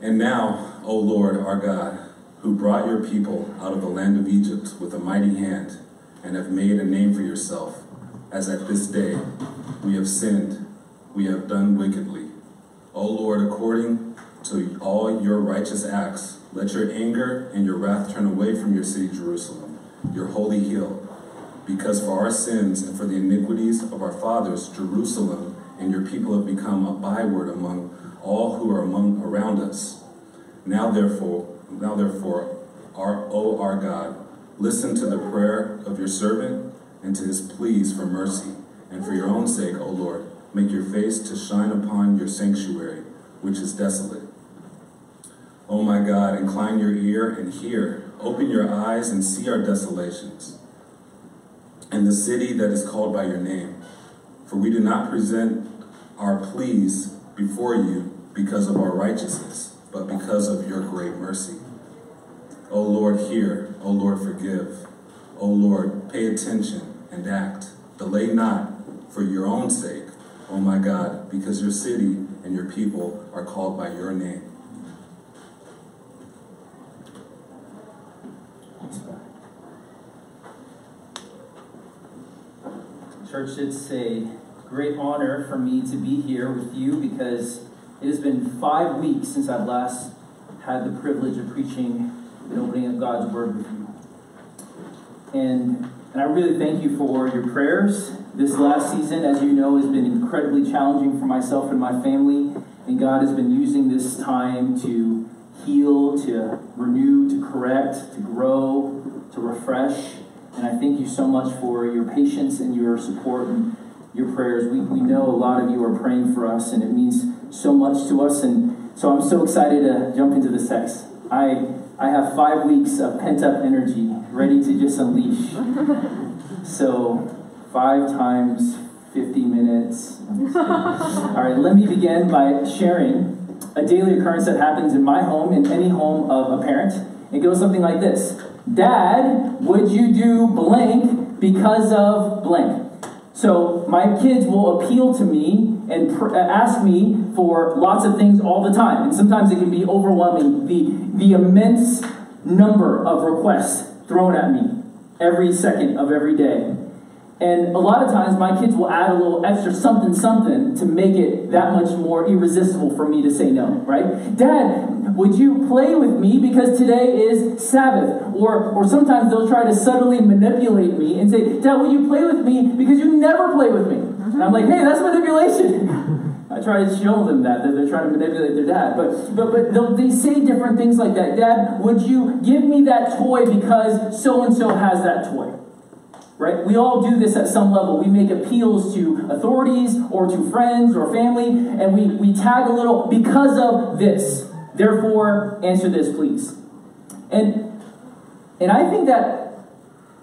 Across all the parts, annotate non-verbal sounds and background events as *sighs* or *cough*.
And now, O Lord our God, who brought your people out of the land of Egypt with a mighty hand, and have made a name for yourself, as at this day we have sinned, we have done wickedly. O Lord, according to all your righteous acts, let your anger and your wrath turn away from your city Jerusalem, your holy hill. Because for our sins and for the iniquities of our fathers, Jerusalem and your people have become a byword among all who are among around us. Now therefore, now therefore, our O our God, listen to the prayer of your servant and to his pleas for mercy, and for your own sake, O Lord, make your face to shine upon your sanctuary, which is desolate. O my God, incline your ear and hear. Open your eyes and see our desolations, and the city that is called by your name. For we do not present our pleas before you because of our righteousness, but because of your great mercy. O Lord, hear. O Lord, forgive. O Lord, pay attention and act. Delay not for your own sake, O my God, because your city and your people are called by your name. Church, it's a great honor for me to be here with you because it has been five weeks since I've last had the privilege of preaching and opening up God's Word with you. And, and I really thank you for your prayers. This last season, as you know, has been incredibly challenging for myself and my family. And God has been using this time to heal, to renew, to correct, to grow, to refresh. And I thank you so much for your patience and your support and your prayers. We, we know a lot of you are praying for us, and it means so much to us. And so I'm so excited to jump into this text. I, I have five weeks of pent up energy ready to just unleash. *laughs* So, five times 50 minutes. All right, let me begin by sharing a daily occurrence that happens in my home, in any home of a parent. It goes something like this Dad, would you do blank because of blank? So my kids will appeal to me and pr- uh, ask me for lots of things all the time. And sometimes it can be overwhelming. The, the immense number of requests thrown at me every second of every day. And a lot of times my kids will add a little extra something something to make it that much more irresistible for me to say no, right? Dad, would you play with me because today is Sabbath? Or or sometimes they'll try to subtly manipulate me and say, Dad, will you play with me because you never play with me? And I'm like, hey, that's manipulation. *laughs* I try to show them that, that they're trying to manipulate their dad. But but but they say different things like that. Dad, would you give me that toy because so and so has that toy? right? We all do this at some level. We make appeals to authorities or to friends or family, and we, we tag a little because of this. Therefore, answer this, please. And, and I think that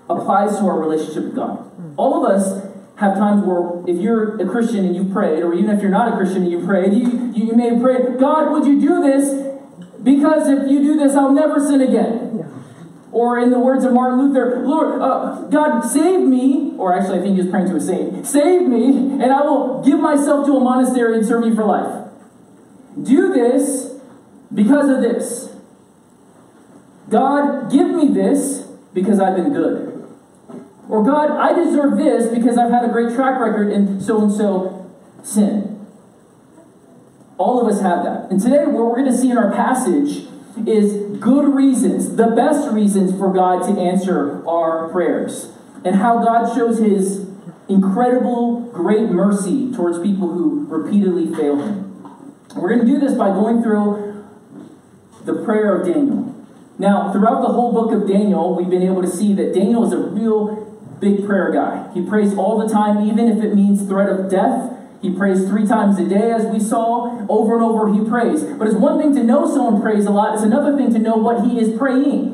applies to our relationship with God. All of us have times where if you're a Christian and you prayed, or even if you're not a Christian and you prayed, you, you may have prayed, God, would you do this? Because if you do this, I'll never sin again. Yeah. Or in the words of Martin Luther, Lord, uh, God, save me, or actually I think he was praying to a saint, save me, and I will give myself to a monastery and serve you for life. Do this because of this. God, give me this because I've been good. Or God, I deserve this because I've had a great track record in so and so sin. All of us have that. And today, what we're going to see in our passage is good reasons, the best reasons for God to answer our prayers, and how God shows his incredible, great mercy towards people who repeatedly fail him. We're going to do this by going through the prayer of Daniel. Now, throughout the whole book of Daniel, we've been able to see that Daniel is a real big prayer guy. He prays all the time, even if it means threat of death he prays three times a day, as we saw. Over and over, he prays. But it's one thing to know someone prays a lot, it's another thing to know what he is praying.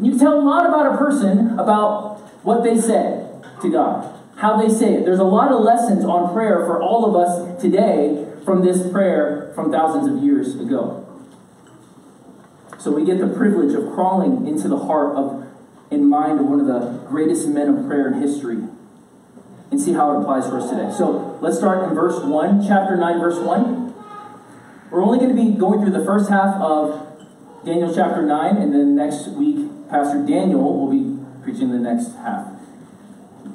You can tell a lot about a person about what they say to God, how they say it. There's a lot of lessons on prayer for all of us today from this prayer from thousands of years ago. So we get the privilege of crawling into the heart of and mind of one of the greatest men of prayer in history, and see how it applies for us today. So let's start in verse 1, chapter 9, verse 1. We're We're only going to be going through the first half of Daniel chapter 9, and then next week, Pastor Daniel will be preaching the next half.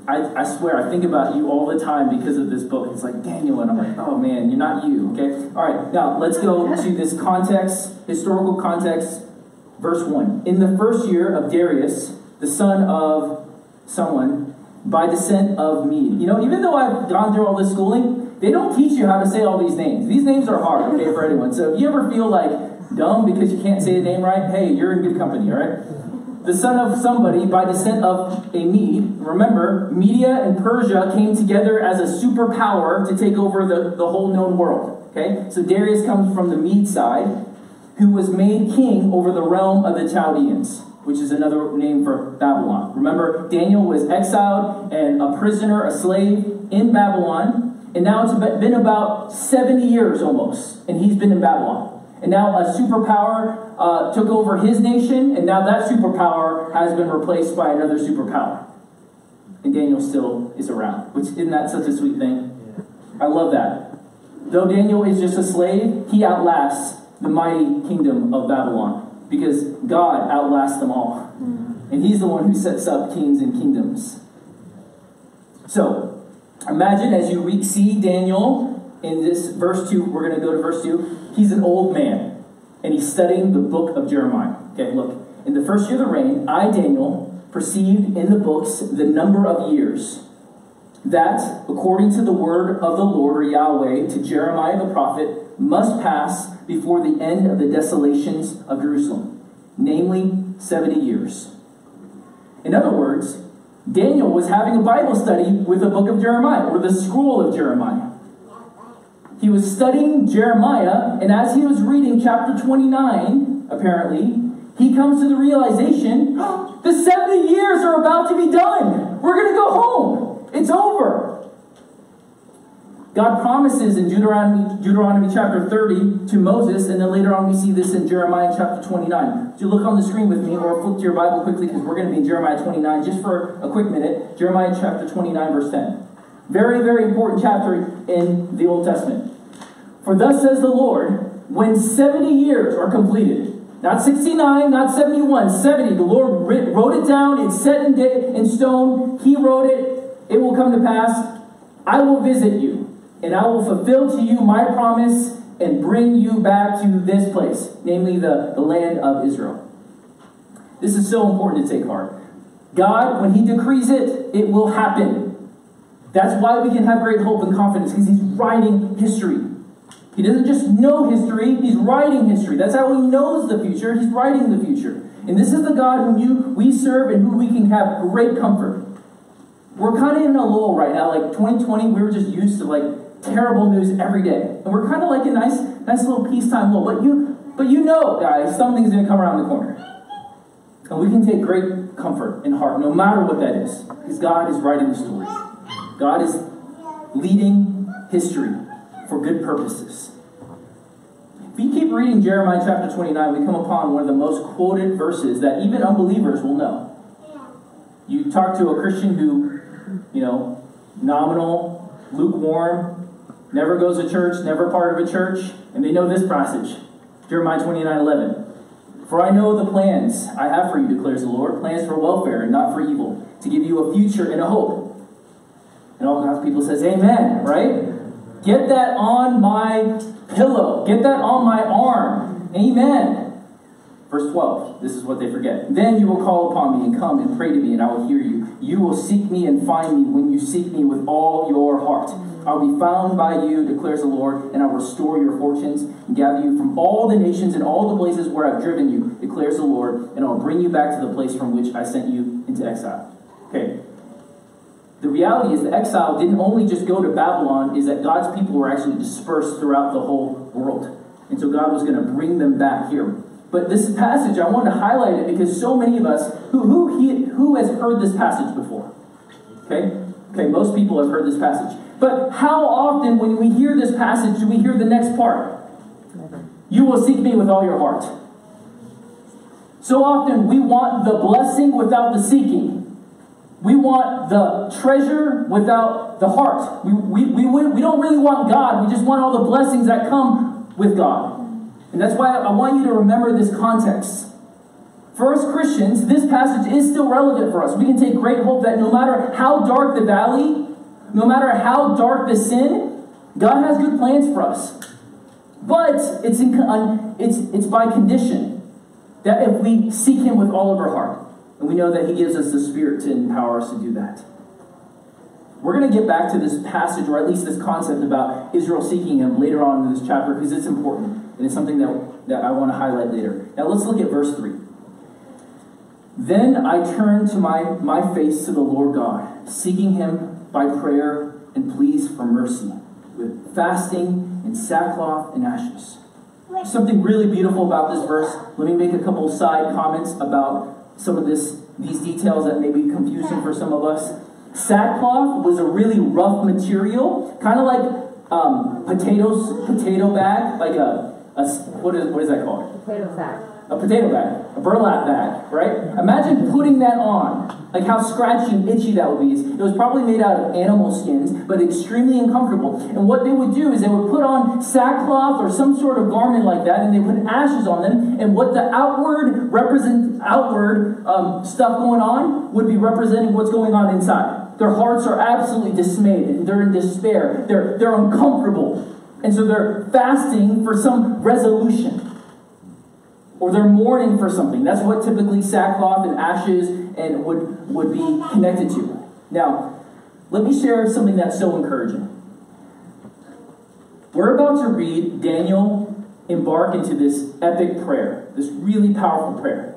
I, I swear, I think about you all the time because of this book. It's like Daniel, and I'm like, oh man, you're not you, okay? All right, now let's go to this context, historical context, verse 1. In the first year of Darius, the son of someone, by descent of Mede. You know, even though I've gone through all this schooling, they don't teach you how to say all these names. These names are hard, okay, for anyone. So if you ever feel like dumb because you can't say a name right, hey, you're in good company, all right? the son of somebody by descent of a Mede. Remember, Media and Persia came together as a superpower to take over the, the whole known world. Okay? So Darius comes from the Mede side, who was made king over the realm of the Chaldeans, which is another name for Babylon. Remember, Daniel was exiled and a prisoner, a slave in Babylon, and now it's been about 70 years almost, and he's been in Babylon. And now a superpower uh, took over his nation, and now that superpower has been replaced by another superpower. And Daniel still is around, which isn't that such a sweet thing? I love that. Though Daniel is just a slave, he outlasts the mighty kingdom of Babylon because God outlasts them all. Mm-hmm. And he's the one who sets up kings and kingdoms. So, imagine as you see Daniel in this verse 2, we're going to go to verse 2. He's an old man, and he's studying the book of Jeremiah. Okay, look. In the first year of the reign, I, Daniel, perceived in the books the number of years that, according to the word of the Lord or Yahweh to Jeremiah the prophet, must pass before the end of the desolations of Jerusalem, namely 70 years. In other words, Daniel was having a Bible study with the book of Jeremiah, or the scroll of Jeremiah. He was studying Jeremiah, and as he was reading chapter 29, apparently, he comes to the realization *gasps* the 70 years are about to be done. We're going to go home. It's over. God promises in Deuteronomy, Deuteronomy chapter 30 to Moses, and then later on we see this in Jeremiah chapter 29. If you look on the screen with me, or flip to your Bible quickly, because we're going to be in Jeremiah 29 just for a quick minute. Jeremiah chapter 29, verse 10. Very, very important chapter in the Old Testament. For thus says the Lord, when 70 years are completed, not 69, not 71, 70, the Lord wrote it down, it's set in, stone, He wrote it, it will come to pass. I will visit you, and I will fulfill to you my promise and bring you back to this place, namely the, the land of Israel. This is so important to take heart. God, when He decrees it, it will happen. That's why we can have great hope and confidence because He's writing history. He doesn't just know history, He's writing history. That's how He knows the future. He's writing the future. And this is the God whom you, we serve and who we can have great comfort. We're kind of in a lull right now. Like 2020, we were just used to like terrible news every day. And we're kind of like a nice, nice little peacetime lull. But you, but you know, guys, something's going to come around the corner. And we can take great comfort and heart, no matter what that is. Because God is writing the story. God is leading history for good purposes. If you keep reading Jeremiah chapter 29, we come upon one of the most quoted verses that even unbelievers will know. You talk to a Christian who, you know, nominal, lukewarm, never goes to church, never part of a church, and they know this passage Jeremiah 29 11. For I know the plans I have for you, declares the Lord plans for welfare and not for evil, to give you a future and a hope. And all kinds of people says, Amen, right? Get that on my pillow. Get that on my arm. Amen. Verse 12. This is what they forget. Then you will call upon me and come and pray to me, and I will hear you. You will seek me and find me when you seek me with all your heart. I'll be found by you, declares the Lord, and I'll restore your fortunes and gather you from all the nations and all the places where I've driven you, declares the Lord, and I'll bring you back to the place from which I sent you into exile. Okay, the reality is the exile didn't only just go to Babylon, is that God's people were actually dispersed throughout the whole world. And so God was going to bring them back here. But this passage, I wanted to highlight it because so many of us, who, who, he, who has heard this passage before? Okay? Okay, most people have heard this passage. But how often, when we hear this passage, do we hear the next part? You will seek me with all your heart. So often, we want the blessing without the seeking. We want the treasure without the heart. We, we, we, we don't really want God. We just want all the blessings that come with God. And that's why I want you to remember this context. For us Christians, this passage is still relevant for us. We can take great hope that no matter how dark the valley, no matter how dark the sin, God has good plans for us. But it's, in, it's, it's by condition that if we seek Him with all of our heart, and we know that He gives us the Spirit to empower us to do that. We're going to get back to this passage, or at least this concept about Israel seeking Him later on in this chapter because it's important and it's something that, that I want to highlight later. Now let's look at verse 3. Then I turned to my, my face to the Lord God, seeking Him by prayer and pleas for mercy, with fasting and sackcloth and ashes. Something really beautiful about this verse. Let me make a couple side comments about some of this, these details that may be confusing for some of us. Sackcloth was a really rough material, kind of like um, potatoes, potato bag, like a, a what is what is that called? Potato sack. A potato bag, a burlap bag, right? Imagine putting that on, like how scratchy and itchy that would be. It was probably made out of animal skins, but extremely uncomfortable. And what they would do is they would put on sackcloth or some sort of garment like that, and they put ashes on them. And what the outward represent outward um, stuff going on would be representing what's going on inside. Their hearts are absolutely dismayed. They're in despair. They're, they're uncomfortable. And so they're fasting for some resolution. Or they're mourning for something. That's what typically sackcloth and ashes and would, would be connected to. Now, let me share something that's so encouraging. We're about to read Daniel embark into this epic prayer, this really powerful prayer.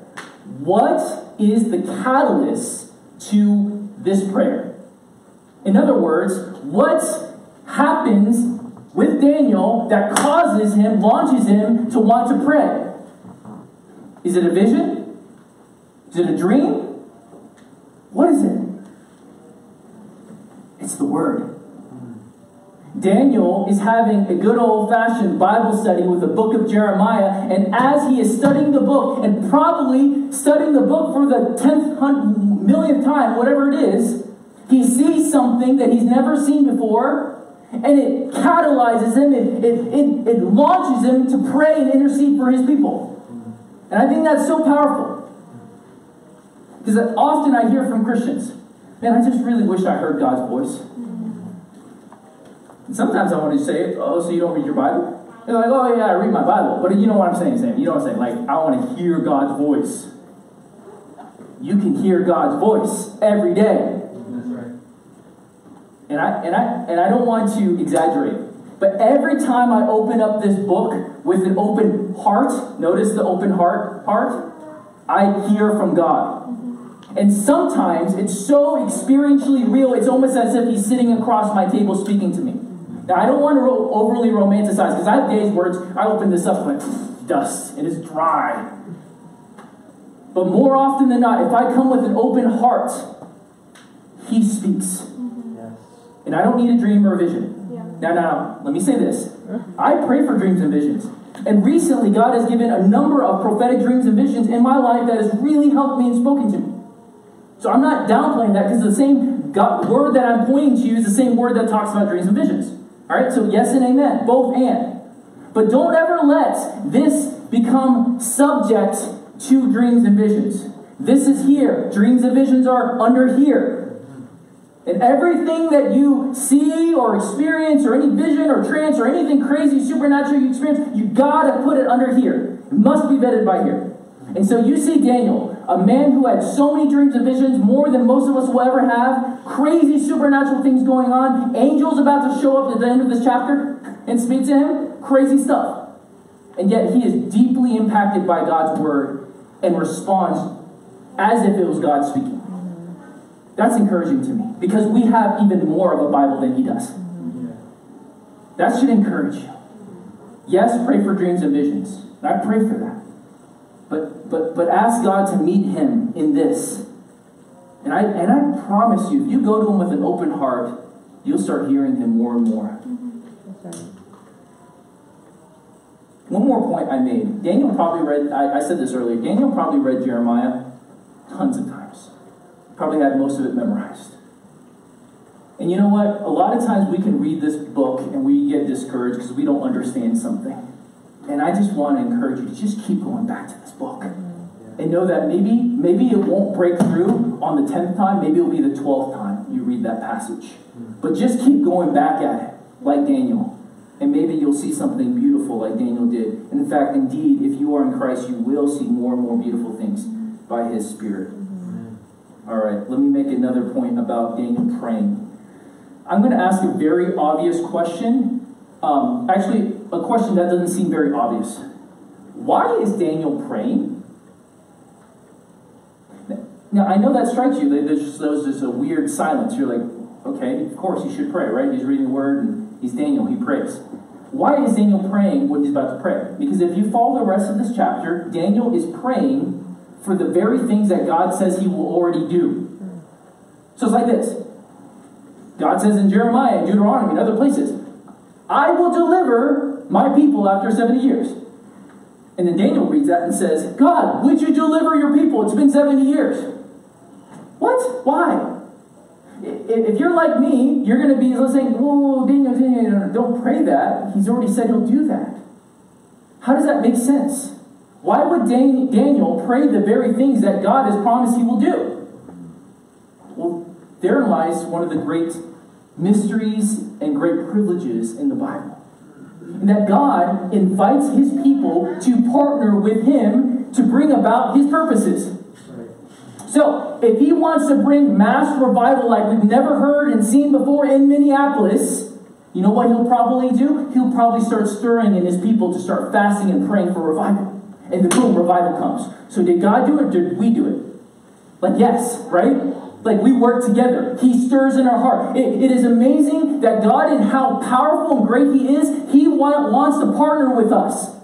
What is the catalyst to this prayer? In other words, what happens with Daniel that causes him, launches him to want to pray? Is it a vision? Is it a dream? What is it? It's the Word. Daniel is having a good old fashioned Bible study with the book of Jeremiah, and as he is studying the book, and probably studying the book for the tenth, millionth time, whatever it is, he sees something that he's never seen before, and it catalyzes him, it, it, it, it launches him to pray and intercede for his people. And I think that's so powerful. Because often I hear from Christians, man, I just really wish I heard God's voice. And sometimes I want to say, oh, so you don't read your Bible? They're like, oh, yeah, I read my Bible. But you know what I'm saying, Sam? You know what I'm saying? Like, I want to hear God's voice. You can hear God's voice every day. And I, and, I, and I don't want to exaggerate. But every time I open up this book with an open heart, notice the open heart part, I hear from God. And sometimes it's so experientially real, it's almost as if He's sitting across my table speaking to me. Now, I don't want to ro- overly romanticize because I have days where I open this up and like, dust, and it's dry. But more often than not, if I come with an open heart, He speaks. And I don't need a dream or a vision. Now, now, let me say this. I pray for dreams and visions. And recently, God has given a number of prophetic dreams and visions in my life that has really helped me and spoken to me. So I'm not downplaying that because the same God, word that I'm pointing to is the same word that talks about dreams and visions. All right, so yes and amen, both and. But don't ever let this become subject to dreams and visions. This is here. Dreams and visions are under here. And everything that you see or experience, or any vision or trance, or anything crazy, supernatural you experience, you gotta put it under here. It must be vetted by here. And so you see Daniel, a man who had so many dreams and visions, more than most of us will ever have, crazy supernatural things going on, angels about to show up at the end of this chapter and speak to him, crazy stuff. And yet he is deeply impacted by God's word and responds as if it was God speaking. That's encouraging to me because we have even more of a Bible than he does. That should encourage you. Yes, pray for dreams and visions. I pray for that. But but but ask God to meet him in this. And I and I promise you, if you go to him with an open heart, you'll start hearing him more and more. One more point I made. Daniel probably read, I, I said this earlier, Daniel probably read Jeremiah tons of times. Probably had most of it memorized. And you know what? A lot of times we can read this book and we get discouraged because we don't understand something. And I just want to encourage you to just keep going back to this book. Mm-hmm. And know that maybe maybe it won't break through on the 10th time, maybe it'll be the 12th time you read that passage. Mm-hmm. But just keep going back at it, like Daniel. And maybe you'll see something beautiful like Daniel did. And in fact, indeed, if you are in Christ, you will see more and more beautiful things by his Spirit. All right, let me make another point about Daniel praying. I'm going to ask a very obvious question. Um, actually, a question that doesn't seem very obvious. Why is Daniel praying? Now, I know that strikes you. There's just, just a weird silence. You're like, okay, of course he should pray, right? He's reading the word and he's Daniel, he prays. Why is Daniel praying when he's about to pray? Because if you follow the rest of this chapter, Daniel is praying for the very things that God says he will already do. So it's like this God says in Jeremiah Deuteronomy and other places, I will deliver my people after 70 years. And then Daniel reads that and says, God, would you deliver your people? It's been 70 years. What? Why? If you're like me, you're going to be saying, Whoa, Daniel, Daniel, don't pray that. He's already said he'll do that. How does that make sense? Why would Daniel pray the very things that God has promised he will do? Well, therein lies one of the great mysteries and great privileges in the Bible. And that God invites his people to partner with him to bring about his purposes. So, if he wants to bring mass revival like we've never heard and seen before in Minneapolis, you know what he'll probably do? He'll probably start stirring in his people to start fasting and praying for revival. And the boom, revival comes. So did God do it did we do it? Like, yes, right? Like we work together. He stirs in our heart. it, it is amazing that God, and how powerful and great He is, He want, wants to partner with us.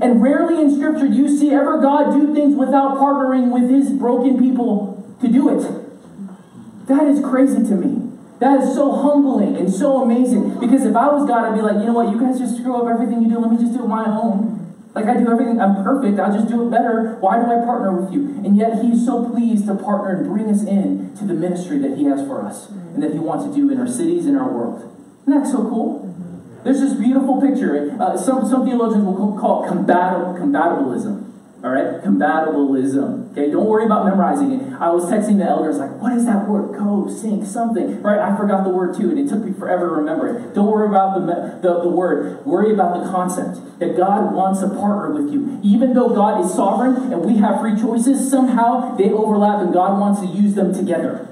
And rarely in Scripture do you see ever God do things without partnering with His broken people to do it. That is crazy to me. That is so humbling and so amazing. Because if I was God, I'd be like, you know what, you guys just screw up everything you do. Let me just do it my own. Like I do everything, I'm perfect, I'll just do it better. Why do I partner with you? And yet he's so pleased to partner and bring us in to the ministry that he has for us and that he wants to do in our cities and our world. Isn't that so cool? There's this beautiful picture. Uh, some, some theologians will call it combat- compatibilism. All right, compatibilism. Okay, don't worry about memorizing it. I was texting the elders like, "What is that word? Go, sing, something." Right? I forgot the word too, and it took me forever to remember it. Don't worry about the, the, the word. Worry about the concept that God wants to partner with you. Even though God is sovereign and we have free choices, somehow they overlap, and God wants to use them together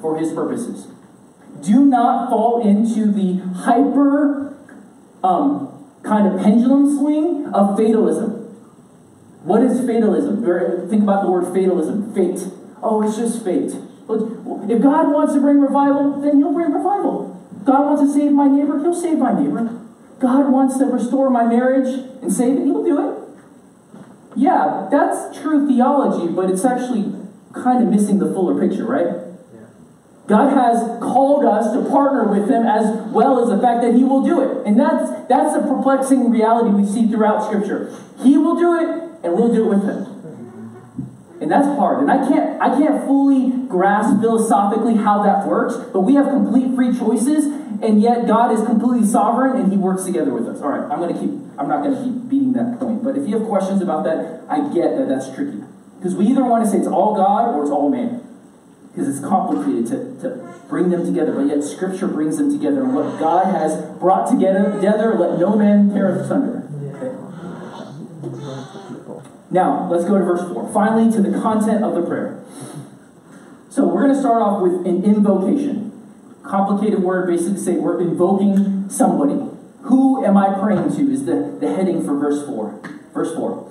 for His purposes. Do not fall into the hyper um, kind of pendulum swing of fatalism what is fatalism? Think about the word fatalism. Fate. Oh, it's just fate. If God wants to bring revival, then He'll bring revival. God wants to save my neighbor, He'll save my neighbor. God wants to restore my marriage and save it, He'll do it. Yeah, that's true theology, but it's actually kind of missing the fuller picture, right? God has called us to partner with Him as well as the fact that He will do it. And that's, that's the perplexing reality we see throughout Scripture. He will do it, and we'll do it with him. And that's hard. And I can't I can't fully grasp philosophically how that works, but we have complete free choices, and yet God is completely sovereign and he works together with us. All right, I'm going to keep I'm not going to keep beating that point. But if you have questions about that, I get that that's tricky. Because we either want to say it's all God or it's all man. Because it's complicated to, to bring them together, but yet Scripture brings them together. And what God has brought together, together let no man tear asunder. Now, let's go to verse 4. Finally, to the content of the prayer. So, we're going to start off with an invocation. Complicated word, basically to say we're invoking somebody. Who am I praying to is the, the heading for verse 4. Verse 4.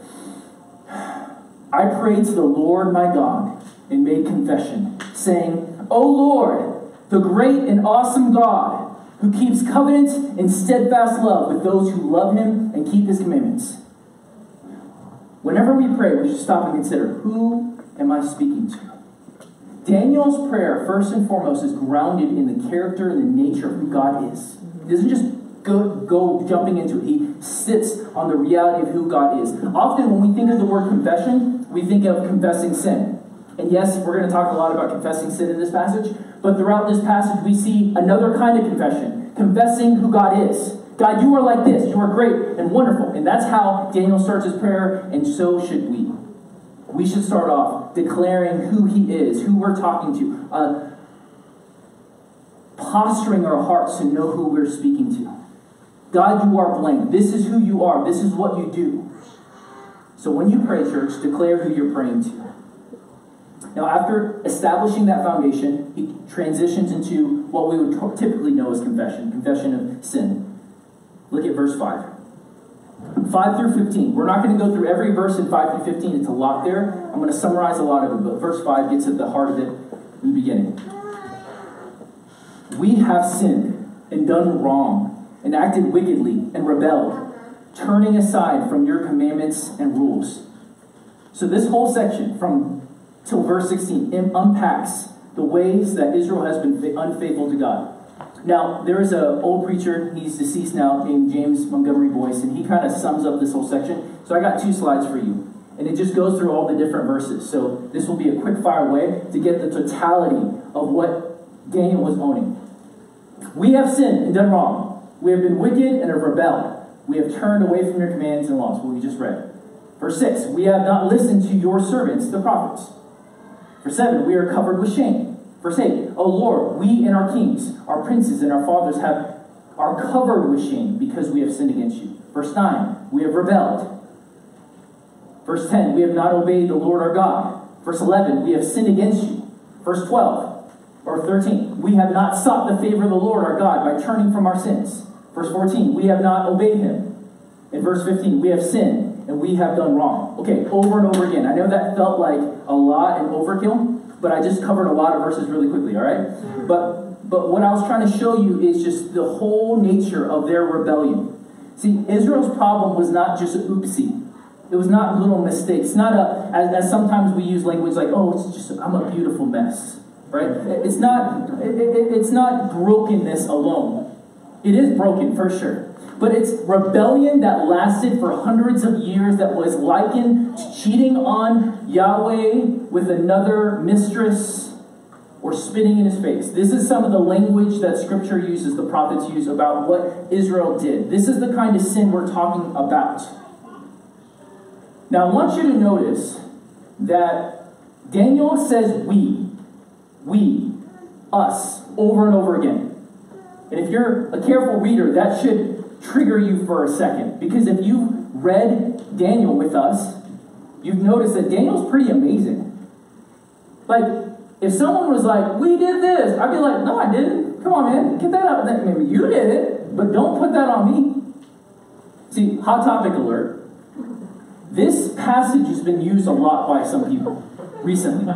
I prayed to the Lord my God and made confession, saying, O Lord, the great and awesome God, who keeps covenant and steadfast love with those who love him and keep his commandments. Whenever we pray, we should stop and consider who am I speaking to? Daniel's prayer, first and foremost, is grounded in the character and the nature of who God is. He doesn't just go, go jumping into it, he sits on the reality of who God is. Often, when we think of the word confession, we think of confessing sin. And yes, we're going to talk a lot about confessing sin in this passage, but throughout this passage, we see another kind of confession confessing who God is. God, you are like this. You are great and wonderful. And that's how Daniel starts his prayer, and so should we. We should start off declaring who he is, who we're talking to, uh, posturing our hearts to know who we're speaking to. God, you are blank. This is who you are. This is what you do. So when you pray, church, declare who you're praying to. Now, after establishing that foundation, he transitions into what we would typically know as confession confession of sin. Look at verse 5. 5 through 15. We're not going to go through every verse in 5 through 15. It's a lot there. I'm going to summarize a lot of it, but verse 5 gets at the heart of it in the beginning. We have sinned and done wrong and acted wickedly and rebelled, turning aside from your commandments and rules. So, this whole section, from till verse 16, unpacks the ways that Israel has been unfaithful to God. Now, there is an old preacher, he's deceased now, named James Montgomery Boice, and he kind of sums up this whole section. So I got two slides for you. And it just goes through all the different verses. So this will be a quick fire way to get the totality of what Daniel was owning. We have sinned and done wrong. We have been wicked and have rebelled. We have turned away from your commands and laws, what we just read. Verse 6, we have not listened to your servants, the prophets. Verse 7, we are covered with shame. Verse 8, O Lord, we and our kings, our princes and our fathers have are covered with shame because we have sinned against you. Verse 9, we have rebelled. Verse 10, we have not obeyed the Lord our God. Verse 11, we have sinned against you. Verse 12, or 13, we have not sought the favor of the Lord our God by turning from our sins. Verse 14, we have not obeyed him. In verse 15, we have sinned and we have done wrong. Okay, over and over again. I know that felt like a lot and overkill, but I just covered a lot of verses really quickly, all right? Mm-hmm. But but what I was trying to show you is just the whole nature of their rebellion. See, Israel's problem was not just oopsie. It was not little mistakes. Not a, as, as sometimes we use language like, oh, it's just, I'm a beautiful mess, right? It's not, it, it, it's not brokenness alone. It is broken for sure. But it's rebellion that lasted for hundreds of years that was likened to cheating on Yahweh with another mistress or spitting in his face. This is some of the language that scripture uses, the prophets use about what Israel did. This is the kind of sin we're talking about. Now, I want you to notice that Daniel says we, we, us, over and over again. And if you're a careful reader, that should trigger you for a second. Because if you've read Daniel with us, you've noticed that Daniel's pretty amazing. Like, if someone was like, we did this, I'd be like, no, I didn't. Come on, man, get that out. Maybe you did it, but don't put that on me. See, hot topic alert. This passage has been used a lot by some people recently.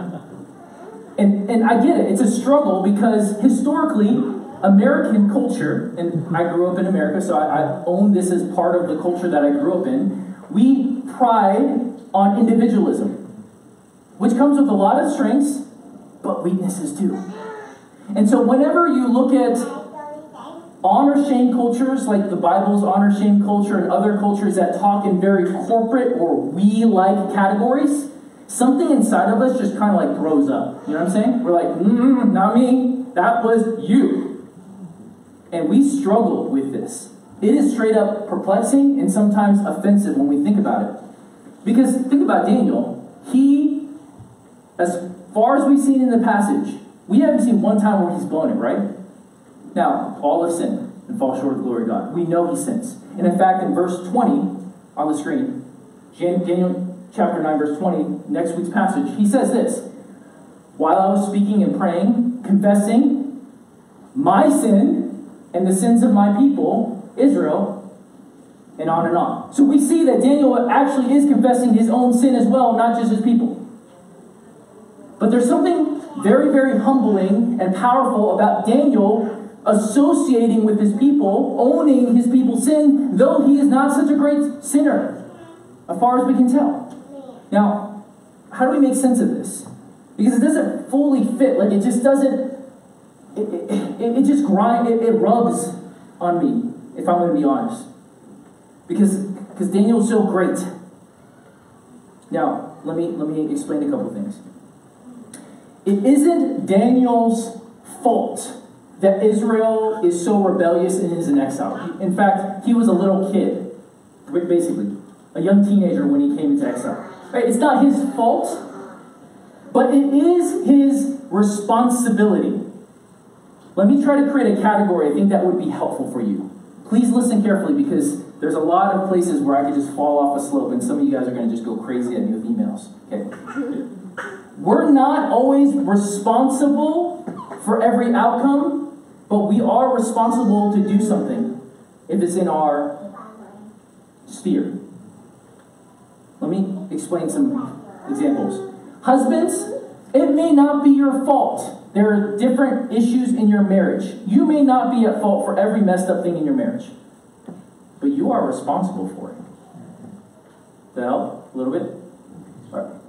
And, and I get it, it's a struggle because historically, American culture, and I grew up in America, so I, I own this as part of the culture that I grew up in. We pride on individualism, which comes with a lot of strengths, but weaknesses too. And so, whenever you look at honor shame cultures, like the Bible's honor shame culture and other cultures that talk in very corporate or we like categories, something inside of us just kind of like grows up. You know what I'm saying? We're like, mm, not me. That was you. And we struggle with this. It is straight up perplexing and sometimes offensive when we think about it. Because think about Daniel. He, as far as we've seen in the passage, we haven't seen one time where he's blown it, right? Now, all have sinned and fall short of the glory of God. We know he sins. And in fact, in verse 20 on the screen, Daniel chapter 9, verse 20, next week's passage, he says this While I was speaking and praying, confessing my sin and the sins of my people, Israel, and on and on. So we see that Daniel actually is confessing his own sin as well, not just his people. But there's something very, very humbling and powerful about Daniel associating with his people, owning his people's sin, though he is not such a great sinner, as far as we can tell. Now, how do we make sense of this? Because it doesn't fully fit. Like, it just doesn't, it, it, it, just grinds, it, it rubs on me, if I'm going to be honest. Because, because Daniel's so great. Now, let me, let me explain a couple things. It isn't Daniel's fault that Israel is so rebellious and is in exile. In fact, he was a little kid, basically, a young teenager when he came into exile. Right? It's not his fault, but it is his responsibility. Let me try to create a category I think that would be helpful for you. Please listen carefully because there's a lot of places where I could just fall off a slope, and some of you guys are going to just go crazy at me with emails. Okay? We're not always responsible for every outcome, but we are responsible to do something if it's in our sphere. Let me explain some examples. Husbands, it may not be your fault. There are different issues in your marriage. You may not be at fault for every messed up thing in your marriage, but you are responsible for it. Does that help a little bit?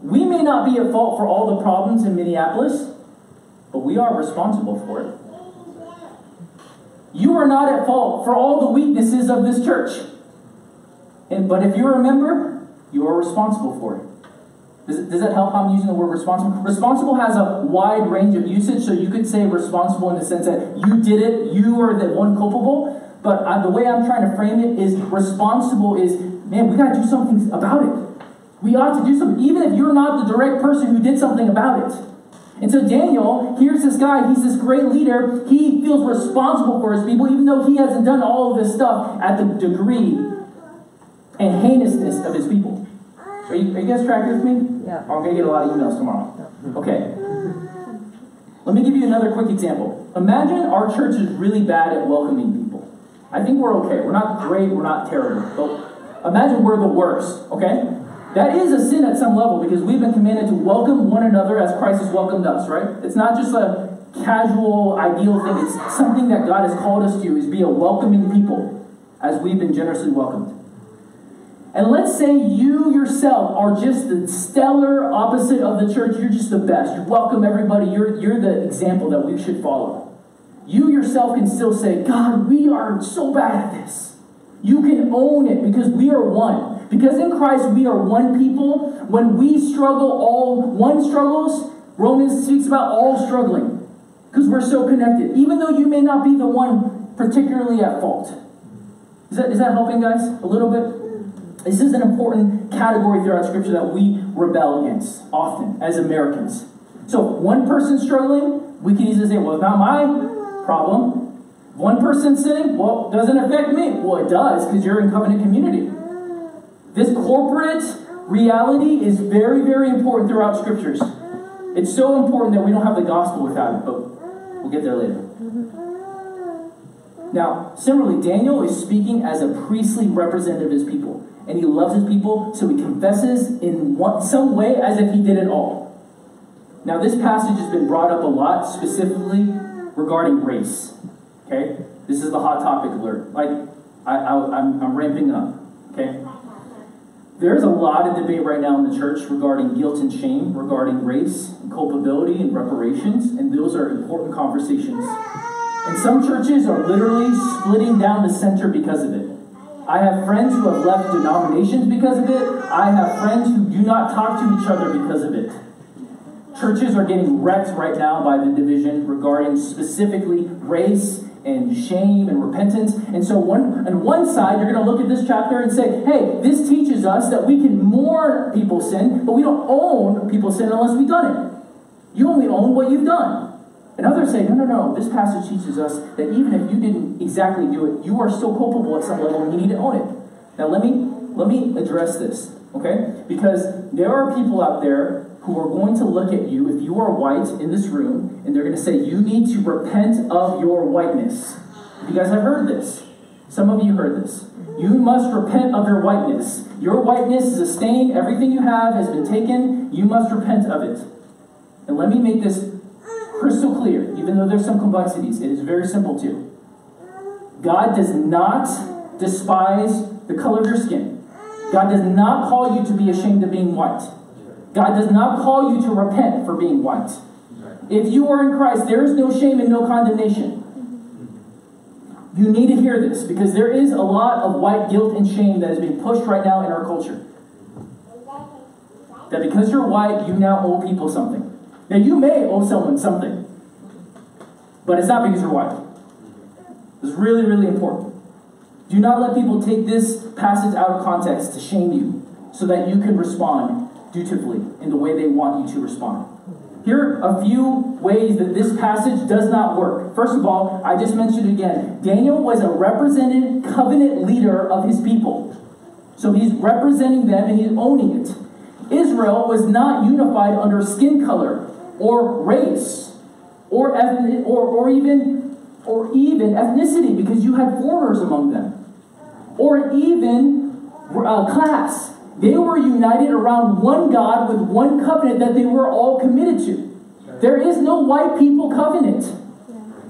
We may not be at fault for all the problems in Minneapolis, but we are responsible for it. You are not at fault for all the weaknesses of this church. And, but if you're a member, you are responsible for it. Does, does that help how I'm using the word responsible? Responsible has a wide range of usage, so you could say responsible in the sense that you did it, you are the one culpable. But uh, the way I'm trying to frame it is responsible is, man, we got to do something about it. We ought to do something, even if you're not the direct person who did something about it. And so Daniel, here's this guy, he's this great leader. He feels responsible for his people, even though he hasn't done all of this stuff at the degree and heinousness of his people. Are you, are you guys tracking with me? Yeah. I'm going to get a lot of emails tomorrow. Okay. Let me give you another quick example. Imagine our church is really bad at welcoming people. I think we're okay. We're not great, we're not terrible. But imagine we're the worst, okay? That is a sin at some level because we've been commanded to welcome one another as Christ has welcomed us, right? It's not just a casual, ideal thing. It's something that God has called us to, is be a welcoming people as we've been generously welcomed. And let's say you yourself are just the stellar opposite of the church. You're just the best. You welcome everybody. You're, you're the example that we should follow. You yourself can still say, God, we are so bad at this. You can own it because we are one. Because in Christ we are one people. When we struggle, all one struggles. Romans speaks about all struggling because we're so connected. Even though you may not be the one particularly at fault. Is that, is that helping, guys? A little bit? This is an important category throughout Scripture that we rebel against often as Americans. So, one person struggling, we can easily say, well, it's not my problem. One person sinning, well, doesn't affect me. Well, it does because you're in covenant community. This corporate reality is very, very important throughout scriptures. It's so important that we don't have the gospel without it, but we'll get there later. Now, similarly, Daniel is speaking as a priestly representative of his people, and he loves his people, so he confesses in one, some way as if he did it all. Now, this passage has been brought up a lot, specifically regarding race. Okay, this is the hot topic alert. Like, I, I, I'm, I'm ramping up. Okay, there's a lot of debate right now in the church regarding guilt and shame, regarding race, and culpability, and reparations, and those are important conversations. And some churches are literally splitting down the center because of it. I have friends who have left denominations because of it. I have friends who do not talk to each other because of it. Churches are getting wrecked right now by the division regarding specifically race and shame and repentance. And so, one, on one side, you're going to look at this chapter and say, hey, this teaches us that we can mourn people's sin, but we don't own people's sin unless we've done it. You only own what you've done. And others say, no, no, no, this passage teaches us that even if you didn't exactly do it, you are still culpable at some level and you need to own it. Now, let me, let me address this, okay? Because there are people out there who are going to look at you, if you are white in this room, and they're going to say, You need to repent of your whiteness. You guys have heard this. Some of you heard this. You must repent of your whiteness. Your whiteness is a stain. Everything you have has been taken. You must repent of it. And let me make this crystal clear, even though there's some complexities. It is very simple too. God does not despise the color of your skin. God does not call you to be ashamed of being white. God does not call you to repent for being white. If you are in Christ, there is no shame and no condemnation. You need to hear this because there is a lot of white guilt and shame that is being pushed right now in our culture. That because you're white, you now owe people something. Now, you may owe someone something. But it's not because you're white. It's really, really important. Do not let people take this passage out of context to shame you so that you can respond dutifully in the way they want you to respond. Here are a few ways that this passage does not work. First of all, I just mentioned again Daniel was a represented covenant leader of his people. So he's representing them and he's owning it. Israel was not unified under skin color or race or, ethnic, or, or, even, or even ethnicity because you had foreigners among them or even uh, class. They were united around one God with one covenant that they were all committed to. There is no white people covenant.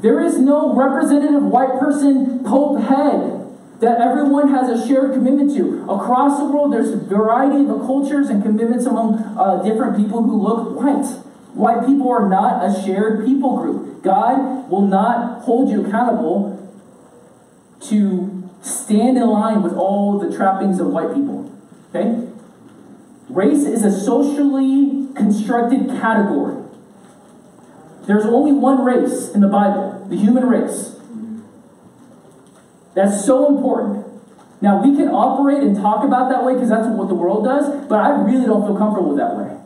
There is no representative white person pope head that everyone has a shared commitment to. Across the world, there's a variety of cultures and commitments among uh, different people who look white. White people are not a shared people group. God will not hold you accountable to stand in line with all the trappings of white people. Okay? Race is a socially constructed category. There's only one race in the Bible, the human race. That's so important. Now, we can operate and talk about that way because that's what the world does, but I really don't feel comfortable that way.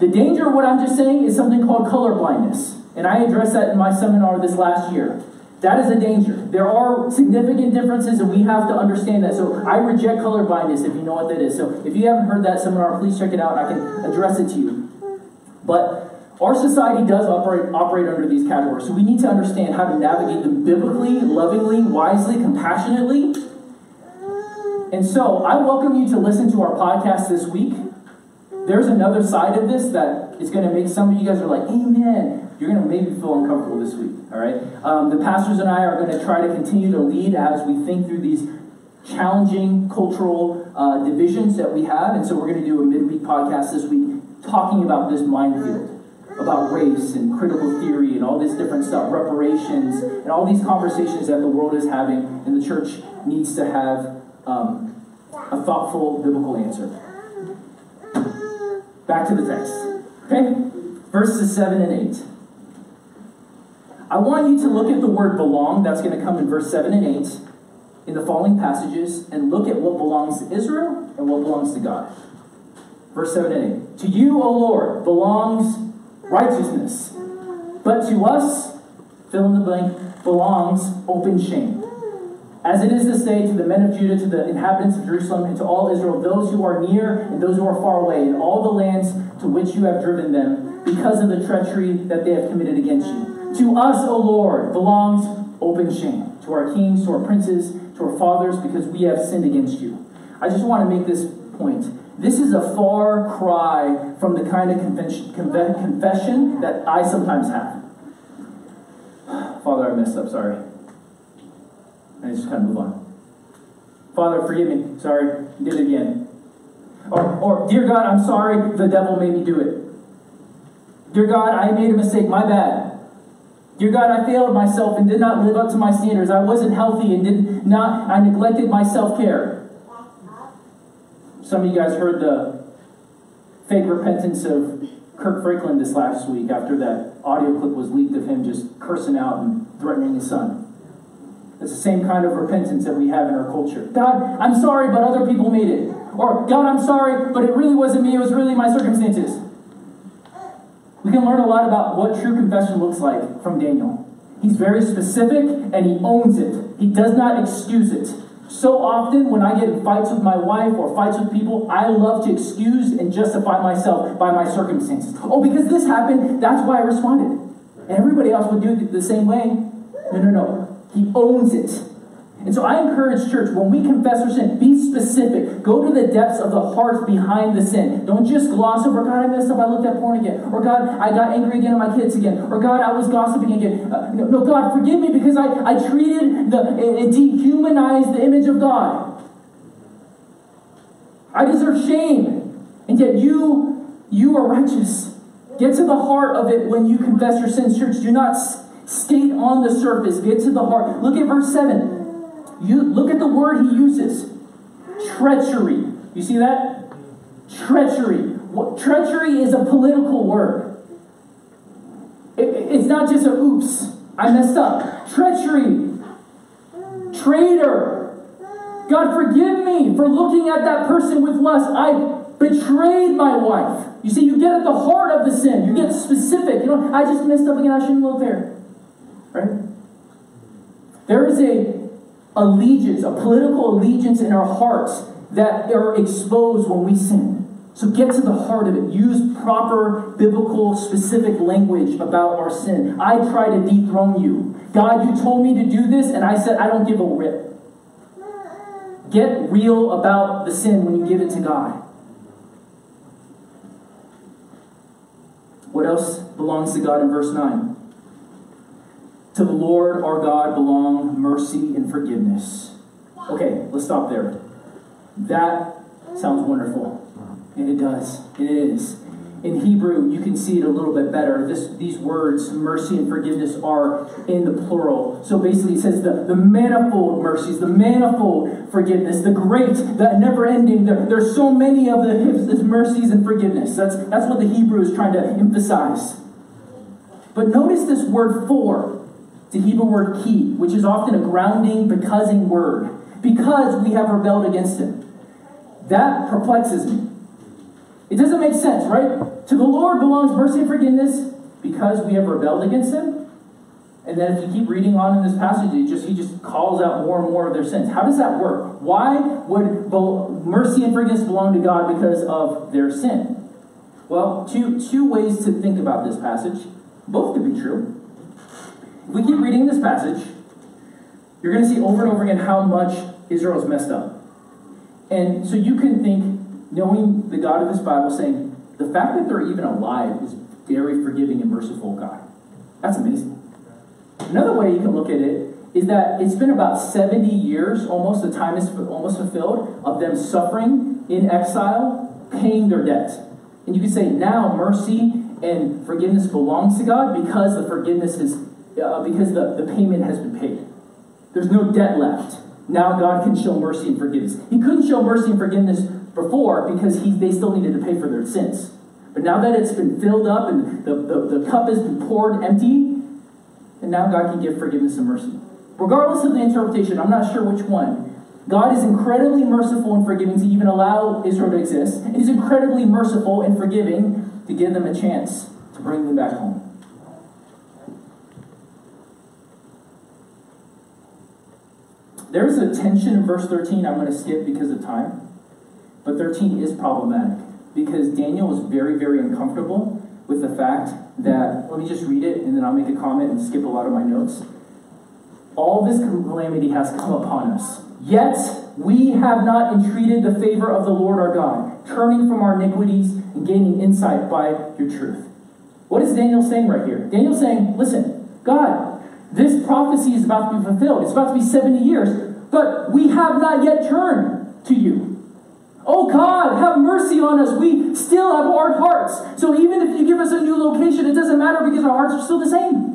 The danger of what I'm just saying is something called color blindness. And I addressed that in my seminar this last year. That is a danger. There are significant differences, and we have to understand that. So I reject color blindness if you know what that is. So if you haven't heard that seminar, please check it out. I can address it to you. But our society does operate, operate under these categories. So we need to understand how to navigate them biblically, lovingly, wisely, compassionately. And so I welcome you to listen to our podcast this week. There's another side of this that is going to make some of you guys are like, Amen you're going to maybe feel uncomfortable this week, all right? Um, the pastors and I are going to try to continue to lead as we think through these challenging cultural uh, divisions that we have. And so we're going to do a midweek podcast this week talking about this minefield, about race and critical theory and all this different stuff, reparations, and all these conversations that the world is having, and the church needs to have um, a thoughtful biblical answer. Back to the text. Okay? Verses 7 and 8. I want you to look at the word belong, that's going to come in verse 7 and 8 in the following passages, and look at what belongs to Israel and what belongs to God. Verse 7 and 8. To you, O Lord, belongs righteousness, but to us, fill in the blank, belongs open shame. As it is this day to the men of Judah, to the inhabitants of Jerusalem, and to all Israel, those who are near and those who are far away, in all the lands to which you have driven them, because of the treachery that they have committed against you. To us, O Lord, belongs open shame. To our kings, to our princes, to our fathers, because we have sinned against you. I just want to make this point. This is a far cry from the kind of confession, confession that I sometimes have. *sighs* Father, I messed up, sorry. I just kind of move on. Father, forgive me. Sorry, did it again. Or, or, dear God, I'm sorry the devil made me do it. Dear God, I made a mistake. My bad. Dear God, I failed myself and did not live up to my standards. I wasn't healthy and did not, I neglected my self care. Some of you guys heard the fake repentance of Kirk Franklin this last week after that audio clip was leaked of him just cursing out and threatening his son. It's the same kind of repentance that we have in our culture. God, I'm sorry, but other people made it. Or, God, I'm sorry, but it really wasn't me, it was really my circumstances. We can learn a lot about what true confession looks like from Daniel. He's very specific and he owns it. He does not excuse it. So often, when I get in fights with my wife or fights with people, I love to excuse and justify myself by my circumstances. Oh, because this happened, that's why I responded. And everybody else would do it the same way. No, no, no. He owns it. And so I encourage church, when we confess our sin, be specific. Go to the depths of the heart behind the sin. Don't just gloss over, God, I messed up, I looked at porn again. Or God, I got angry again at my kids again. Or God, I was gossiping again. Uh, no, no, God, forgive me because I, I treated the, and dehumanized the image of God. I deserve shame. And yet you, you are righteous. Get to the heart of it when you confess your sins, church. Do not skate on the surface. Get to the heart. Look at verse 7. You look at the word he uses. Treachery. You see that? Treachery. What, treachery is a political word. It, it's not just a oops. I messed up. Treachery. Traitor. God, forgive me for looking at that person with lust. I betrayed my wife. You see, you get at the heart of the sin. You get specific. You know, I just messed up again. I shouldn't look there. Right? There is a allegiance, a political allegiance in our hearts that are exposed when we sin. So get to the heart of it. Use proper biblical specific language about our sin. I try to dethrone you. God, you told me to do this, and I said I don't give a rip. Get real about the sin when you give it to God. What else belongs to God in verse 9? To the Lord our God belong mercy and forgiveness. Okay, let's stop there. That sounds wonderful. And it does. It is. In Hebrew, you can see it a little bit better. This, these words, mercy and forgiveness, are in the plural. So basically, it says the, the manifold mercies, the manifold forgiveness, the great, the never ending. There, there's so many of the his mercies and forgiveness. That's, that's what the Hebrew is trying to emphasize. But notice this word for, the Hebrew word ki, which is often a grounding, becausing word. Because we have rebelled against him. That perplexes me. It doesn't make sense, right? To the Lord belongs mercy and forgiveness because we have rebelled against him. And then if you keep reading on in this passage, it just he just calls out more and more of their sins. How does that work? Why would mercy and forgiveness belong to God because of their sin? Well, two, two ways to think about this passage. Both could be true. If we keep reading this passage, you're going to see over and over again how much Israel's messed up. And so you can think knowing the God of this Bible, saying, the fact that they're even alive is very forgiving and merciful God. That's amazing. Another way you can look at it is that it's been about 70 years, almost, the time is almost fulfilled, of them suffering in exile, paying their debt. And you can say now mercy and forgiveness belongs to God because the forgiveness is, uh, because the, the payment has been paid. There's no debt left. Now God can show mercy and forgiveness. He couldn't show mercy and forgiveness before because he, they still needed to pay for their sins. But now that it's been filled up and the, the, the cup has been poured empty, and now God can give forgiveness and mercy. Regardless of the interpretation, I'm not sure which one. God is incredibly merciful and forgiving to even allow Israel to exist, He's incredibly merciful and forgiving to give them a chance to bring them back home. There's a tension in verse 13 I'm going to skip because of time. But 13 is problematic because Daniel is very, very uncomfortable with the fact that, let me just read it and then I'll make a comment and skip a lot of my notes. All this calamity has come upon us. Yet we have not entreated the favor of the Lord our God, turning from our iniquities and gaining insight by your truth. What is Daniel saying right here? Daniel's saying, listen, God, this prophecy is about to be fulfilled. It's about to be 70 years, but we have not yet turned to you. Oh God, have mercy on us. We still have hard hearts. So even if you give us a new location, it doesn't matter because our hearts are still the same.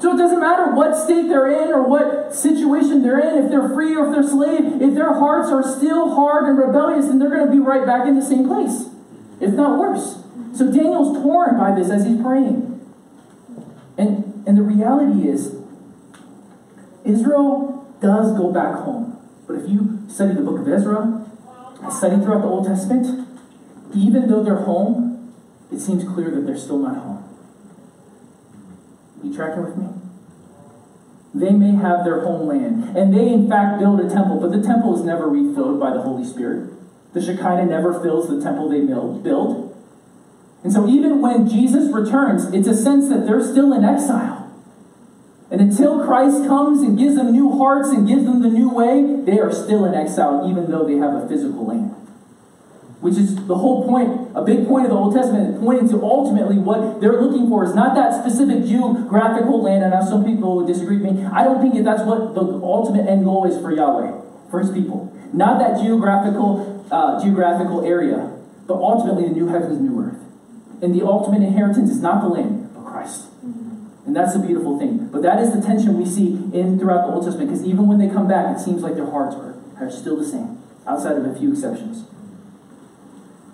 So it doesn't matter what state they're in or what situation they're in, if they're free or if they're slave, if their hearts are still hard and rebellious, then they're going to be right back in the same place, if not worse. So Daniel's torn by this as he's praying. And, and the reality is, Israel does go back home. But if you study the book of Ezra, study throughout the Old Testament, even though they're home, it seems clear that they're still not home. You tracking with me? They may have their homeland, and they in fact build a temple, but the temple is never refilled by the Holy Spirit. The Shekinah never fills the temple they build. And so even when Jesus returns, it's a sense that they're still in exile. And until Christ comes and gives them new hearts and gives them the new way, they are still in exile, even though they have a physical land. Which is the whole point, a big point of the Old Testament, pointing to ultimately what they're looking for is not that specific geographical land. And now some people would disagree with me. I don't think that that's what the ultimate end goal is for Yahweh, for his people. Not that geographical, uh, geographical area, but ultimately the new heavens and new earth. And the ultimate inheritance is not the land, but Christ. Mm-hmm. And that's the beautiful thing. But that is the tension we see in throughout the Old Testament, because even when they come back, it seems like their hearts are, are still the same, outside of a few exceptions.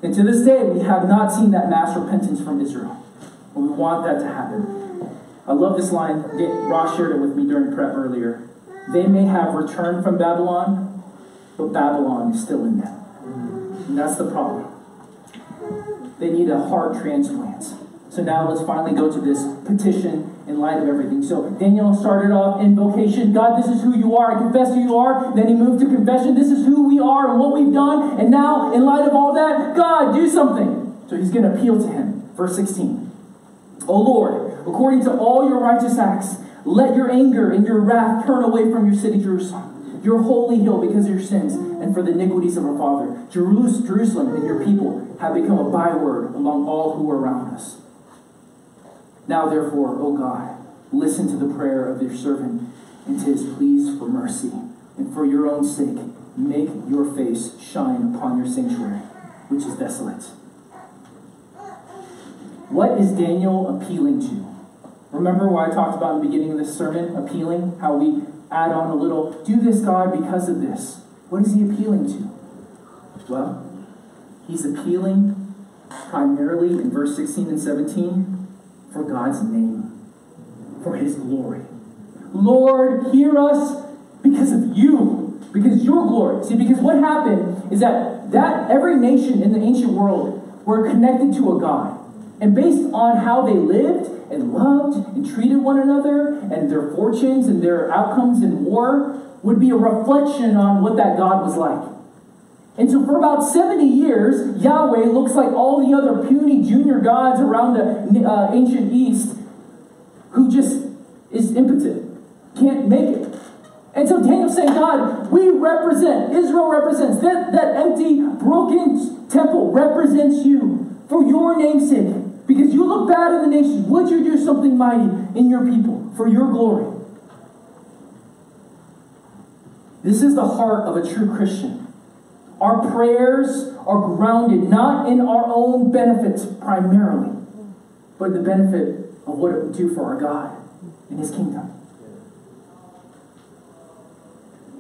And to this day, we have not seen that mass repentance from Israel. And we want that to happen. I love this line. Ross shared it with me during prep earlier. They may have returned from Babylon, but Babylon is still in them. And that's the problem. They need a heart transplant. So now let's finally go to this petition in light of everything. So Daniel started off invocation God, this is who you are. I confess who you are. Then he moved to confession. This is who we are and what we've done. And now, in light of all that, God, do something. So he's going to appeal to him. Verse 16. O Lord, according to all your righteous acts, let your anger and your wrath turn away from your city, Jerusalem, your holy hill, because of your sins and for the iniquities of our father. Jerusalem and your people have become a byword among all who are around us. Now, therefore, O God, listen to the prayer of your servant and to his pleas for mercy. And for your own sake, make your face shine upon your sanctuary, which is desolate. What is Daniel appealing to? Remember what I talked about in the beginning of this sermon, appealing? How we add on a little, do this, God, because of this. What is he appealing to? Well, he's appealing primarily in verse 16 and 17 for God's name, for His glory. Lord, hear us because of you, because your glory. See, because what happened is that that every nation in the ancient world were connected to a God. And based on how they lived and loved and treated one another and their fortunes and their outcomes in war would be a reflection on what that God was like. And so for about 70 years, Yahweh looks like all the other puny junior gods around the uh, ancient East who just is impotent, can't make it. And so Daniel's saying, God, we represent, Israel represents, that, that empty, broken temple represents you for your name's sake. Because you look bad in the nations. Would you do something mighty in your people for your glory? This is the heart of a true Christian. Our prayers are grounded not in our own benefits primarily, but the benefit of what it would do for our God and His kingdom.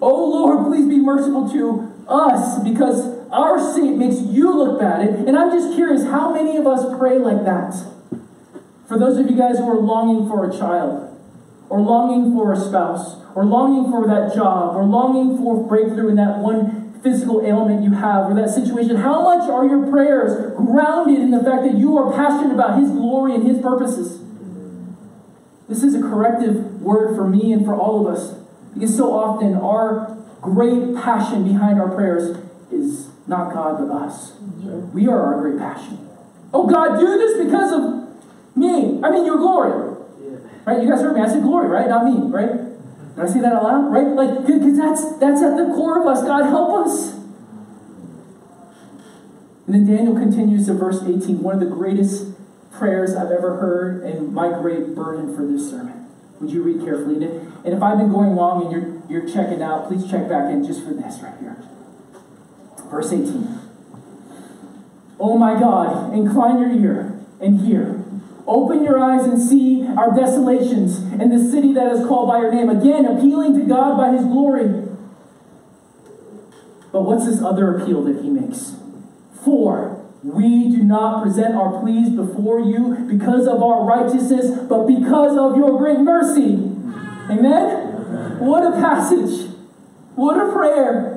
Oh Lord, please be merciful to us because our sin makes you look bad. And I'm just curious, how many of us pray like that? For those of you guys who are longing for a child, or longing for a spouse, or longing for that job, or longing for breakthrough in that one physical ailment you have or that situation? How much are your prayers grounded in the fact that you are passionate about His glory and His purposes? This is a corrective word for me and for all of us because so often our great passion behind our prayers is not God but us. We are our great passion. Oh God, do this because of me. I mean, your glory. Right? You guys heard me. I said glory, right? Not me, right? Did I say that out loud? Right? Like, because that's that's at the core of us. God, help us. And then Daniel continues to verse 18, one of the greatest prayers I've ever heard, and my great burden for this sermon. Would you read carefully? And if I've been going long and you're you're checking out, please check back in just for this right here. Verse 18. Oh my God, incline your ear and hear. Open your eyes and see our desolations and the city that is called by your name. Again, appealing to God by his glory. But what's this other appeal that he makes? For we do not present our pleas before you because of our righteousness, but because of your great mercy. Amen? What a passage. What a prayer.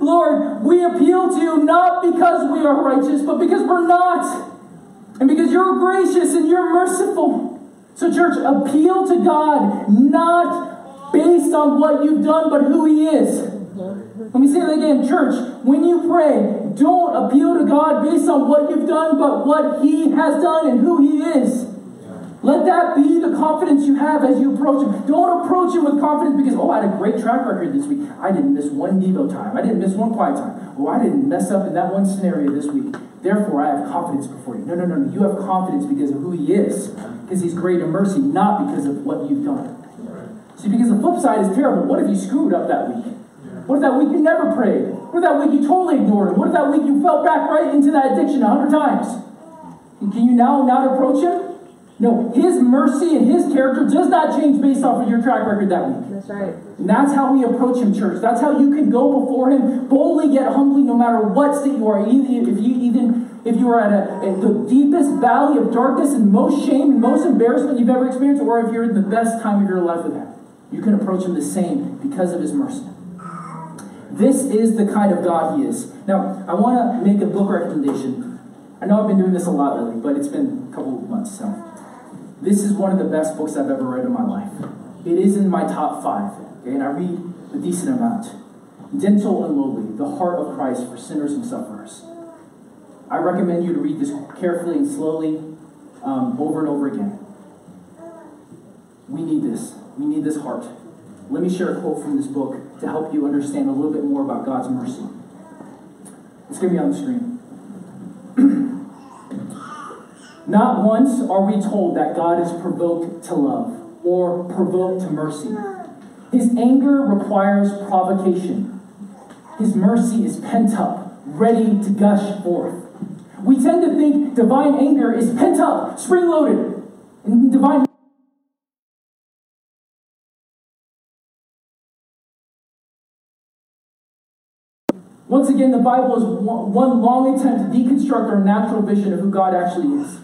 Lord, we appeal to you not because we are righteous, but because we're not. And because you're gracious and you're merciful. So, church, appeal to God not based on what you've done, but who He is. Let me say that again, church. When you pray, don't appeal to God based on what you've done, but what He has done and who He is. Let that be the confidence you have as you approach Him. Don't approach Him with confidence because, oh, I had a great track record this week. I didn't miss one Devo time. I didn't miss one quiet time. Oh, I didn't mess up in that one scenario this week. Therefore, I have confidence before you. No, no, no, no. You have confidence because of who He is, because He's great in mercy, not because of what you've done. See, because the flip side is terrible. What if you screwed up that week? What if that week you never prayed? What if that week you totally ignored Him? What if that week you fell back right into that addiction a hundred times? Can you now not approach Him? No, His mercy and His character does not change based off of your track record that week. That's right. And that's how we approach Him, church. That's how you can go before Him boldly yet humbly, no matter what state you are. Even If you even if you are at, a, at the deepest valley of darkness and most shame and most embarrassment you've ever experienced, or if you're in the best time of your life with Him, you can approach Him the same because of His mercy. This is the kind of God He is. Now, I want to make a book recommendation. I know I've been doing this a lot lately, but it's been a couple of months, so. This is one of the best books I've ever read in my life. It is in my top five, okay, and I read a decent amount. Gentle and lowly, the heart of Christ for sinners and sufferers. I recommend you to read this carefully and slowly um, over and over again. We need this. We need this heart. Let me share a quote from this book to help you understand a little bit more about God's mercy. It's going to be on the screen. *clears throat* Not once are we told that God is provoked to love or provoked to mercy. His anger requires provocation. His mercy is pent up, ready to gush forth. We tend to think divine anger is pent up, spring loaded. And divine Once again, the Bible is one long attempt to deconstruct our natural vision of who God actually is.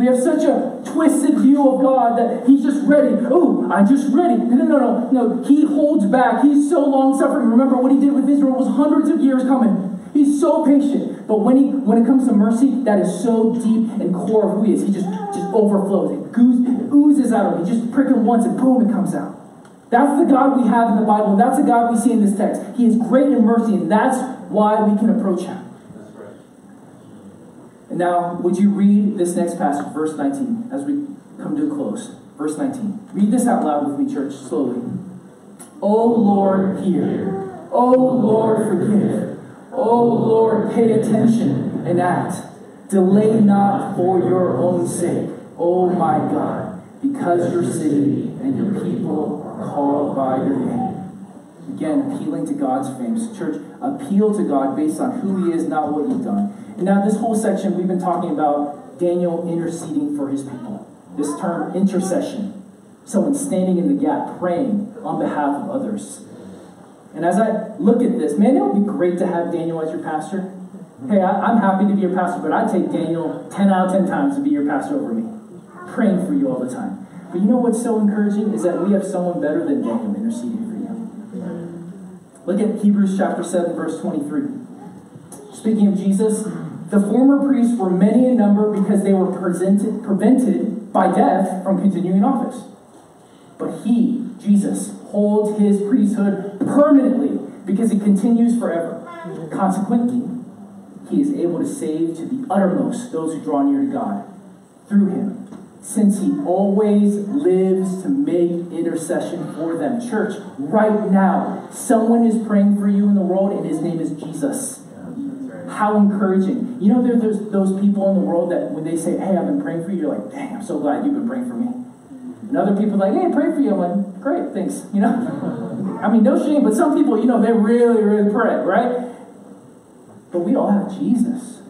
We have such a twisted view of God that He's just ready. Oh, I'm just ready. No, no, no, no. He holds back. He's so long suffering. Remember what He did with Israel was hundreds of years coming. He's so patient. But when he when it comes to mercy, that is so deep and core of who he is. He just just overflows. It, goose, it oozes out of him. Just prick him once and boom, it comes out. That's the God we have in the Bible. That's the God we see in this text. He is great in mercy, and that's why we can approach him. Now, would you read this next passage, verse 19, as we come to a close? Verse 19. Read this out loud with me, church, slowly. O Lord, hear. O Lord, forgive. O Lord, pay attention and act. Delay not for your own sake, O my God, because your city and your people are called by your name. Again, appealing to God's fame. Church, appeal to God based on who He is, not what you've done. And now, this whole section, we've been talking about Daniel interceding for his people. This term, intercession. Someone standing in the gap, praying on behalf of others. And as I look at this, man, it would be great to have Daniel as your pastor. Hey, I, am happy to be your pastor, but I'd take Daniel 10 out of 10 times to be your pastor over me, praying for you all the time. But you know what's so encouraging is that we have someone better than Daniel interceding for you. Look at Hebrews chapter 7, verse 23. Speaking of Jesus, the former priests were many in number because they were presented, prevented by death from continuing office. But he, Jesus, holds his priesthood permanently because he continues forever. Consequently, he is able to save to the uttermost those who draw near to God through him since he always lives to make intercession for them. Church, right now, someone is praying for you in the world, and his name is Jesus. How encouraging. You know, there's those people in the world that when they say, Hey, I've been praying for you, you're like, Dang, I'm so glad you've been praying for me. And other people like, Hey, pray for you. I'm like, Great, thanks. *laughs* You know? I mean, no shame, but some people, you know, they really, really pray, right? But we all have Jesus.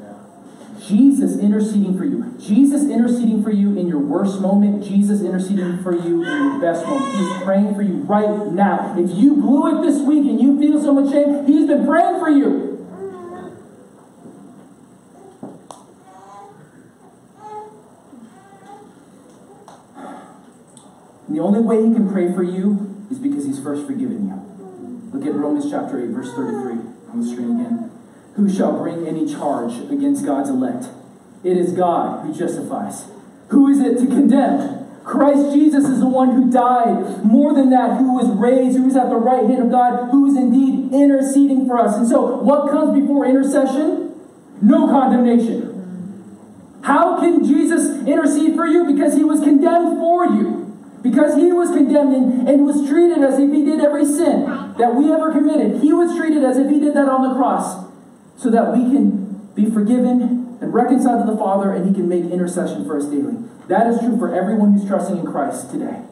Jesus interceding for you. Jesus interceding for you in your worst moment. Jesus interceding for you in your best moment. He's praying for you right now. If you blew it this week and you feel so much shame, He's been praying for you. The only way He can pray for you is because He's first forgiven you. Look at Romans chapter 8, verse 33 on the screen again. Who shall bring any charge against God's elect? It is God who justifies. Who is it to condemn? Christ Jesus is the one who died. More than that, who was raised, who is at the right hand of God, who is indeed interceding for us. And so, what comes before intercession? No condemnation. How can Jesus intercede for you? Because he was condemned for you. Because he was condemned and, was treated as if he did every sin that we ever committed. He was treated as if he did that on the cross so that we can be forgiven and reconciled to the Father and He can make intercession for us daily. That is true for everyone who's trusting in Christ today.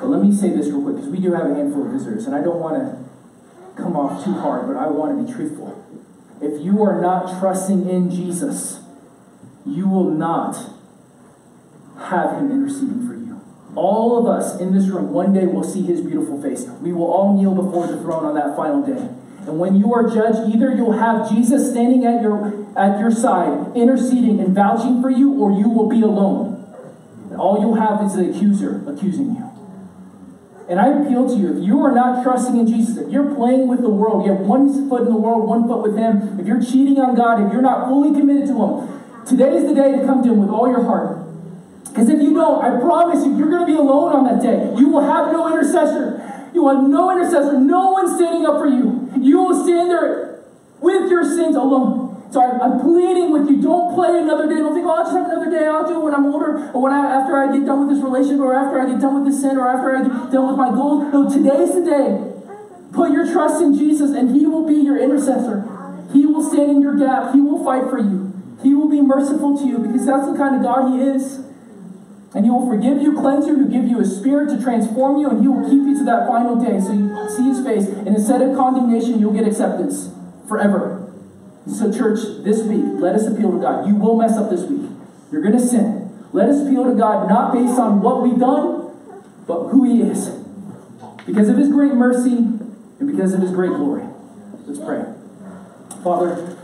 But let me say this real quick because we do have a handful of visitors, and I don't want to come off too hard, but I want to be truthful. If you are not trusting in Jesus, you will not have Him interceding for you. All of us in this room one day will see His beautiful face. We will all kneel before the throne on that final day. And when you are judged, either you'll have Jesus standing at your at your side, interceding and vouching for you, or you will be alone. And all you'll have is the accuser accusing you. And I appeal to you, if you are not trusting in Jesus, if you're playing with the world, you have one foot in the world, one foot with Him, if you're cheating on God, if you're not fully committed to Him, today is the day to come to Him with all your heart. Because if you don't, I promise you, you're going to be alone on that day. You will have no intercessor. You will have no intercessor, no one standing up for you. You will stand there with your sins alone. So I, am pleading with you, don't play another day. Don't think, oh, I'll just have another day. I'll do it when I'm older, or when I, after I get done with this relationship, or after I get done with this sin, or after I get done with my goals. No, today's the day. Put your trust in Jesus, and He will be your intercessor. He will stand in your gap. He will fight for you. He will be merciful to you because that's the kind of God He is. And He will forgive you, cleanse you, He'll give you a spirit to transform you, and He will keep you to that final day so you see His face. And instead of condemnation, you'll get acceptance forever. So, church, this week, let us appeal to God. You will mess up this week. You're going to sin. Let us appeal to God not based on what we've done, but who He is. Because of His great mercy and because of His great glory. Let's pray. Father,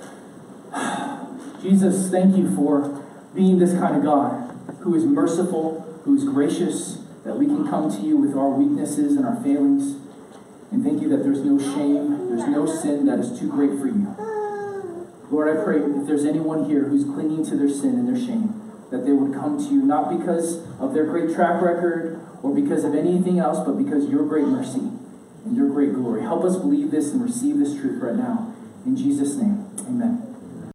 *sighs* Jesus, thank you for being this kind of God who is merciful, who is gracious, that we can come to you with our weaknesses and our failings. And thank you that there's no shame, there's no sin that is too great for you. Lord, I pray if there's anyone here who's clinging to their sin and their shame, that they would come to you not because of their great track record or because of anything else, but because your great mercy and your great glory. Help us believe this and receive this truth right now. In Jesus' name, amen.